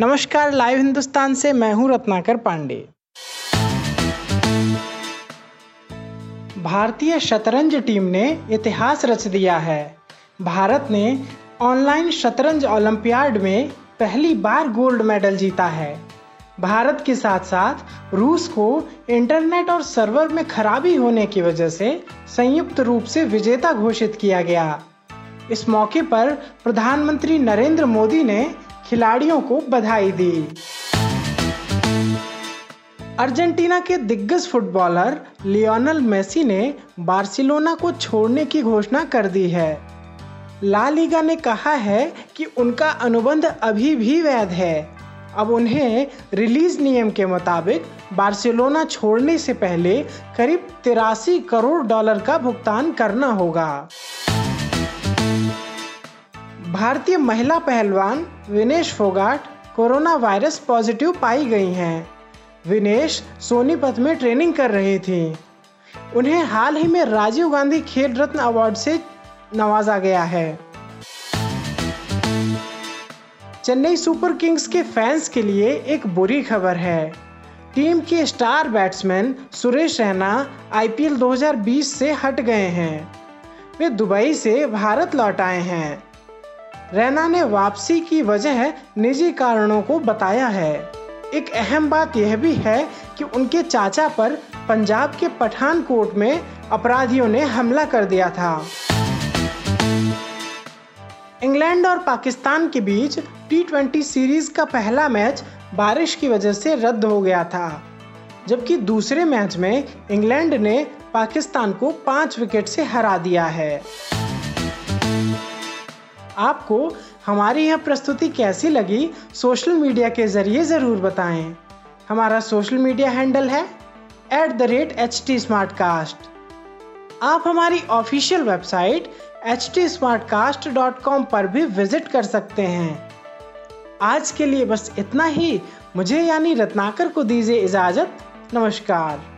नमस्कार, लाइव हिंदुस्तान से मैं हूँ रत्नाकर पांडे। भारतीय शतरंज टीम ने इतिहास रच दिया है। भारत ने ऑनलाइन शतरंज ओलंपियाड में पहली बार गोल्ड मेडल जीता है। भारत के साथ साथ रूस को इंटरनेट और सर्वर में खराबी होने की वजह से संयुक्त रूप से विजेता घोषित किया गया। इस मौके पर प्रधानमंत्री नरेंद्र मोदी ने खिलाड़ियों को बधाई दी। अर्जेंटीना के दिग्गज फुटबॉलर लियोनल मेसी ने बार्सिलोना को छोड़ने की घोषणा कर दी है। ला लीगा ने कहा है कि उनका अनुबंध अभी भी वैध है। अब उन्हें रिलीज़ नियम के मुताबिक बार्सिलोना छोड़ने से पहले करीब तिरासी करोड़ डॉलर का भुगतान करना होगा। भारतीय महिला पहलवान Vinesh Phogat corona virus positive पाई गई हैं। विनेश सोनीपत में ट्रेनिंग कर रही थी। उन्हें हाल ही में राजीव गांधी खेल रत्न अवार्ड से नवाजा गया है। चेन्नई सुपर किंग्स के फैंस के लिए एक बुरी खबर है। टीम के star batsman Suresh Raina IPL 2020 से हट गए हैं। वे दुबई से भारत लौट आए हैं। रैना ने वापसी की वजह निजी कारणों को बताया है। एक अहम बात यह भी है कि उनके चाचा पर पंजाब के पठानकोट में अपराधियों ने हमला कर दिया था। इंग्लैंड और पाकिस्तान के बीच टी सीरीज़ का पहला मैच बारिश की वजह से रद्द हो गया था। जबकि दूसरे मैच में इंग्लैंड ने पाकिस्तान को पाँच विकेट से हरा दिया है। आपको हमारी यह प्रस्तुति कैसी लगी सोशल मीडिया के ज़रिए ज़रूर बताएँ। हमारा सोशल मीडिया हैंडल है at the rate H T smart cast आप हमारी official website H T smart cast dot com पर भी विज़िट कर सकते हैं। आज के लिए बस इतना ही। मुझे यानी रत्नाकर को दीजिए इजाज़त। नमस्कार।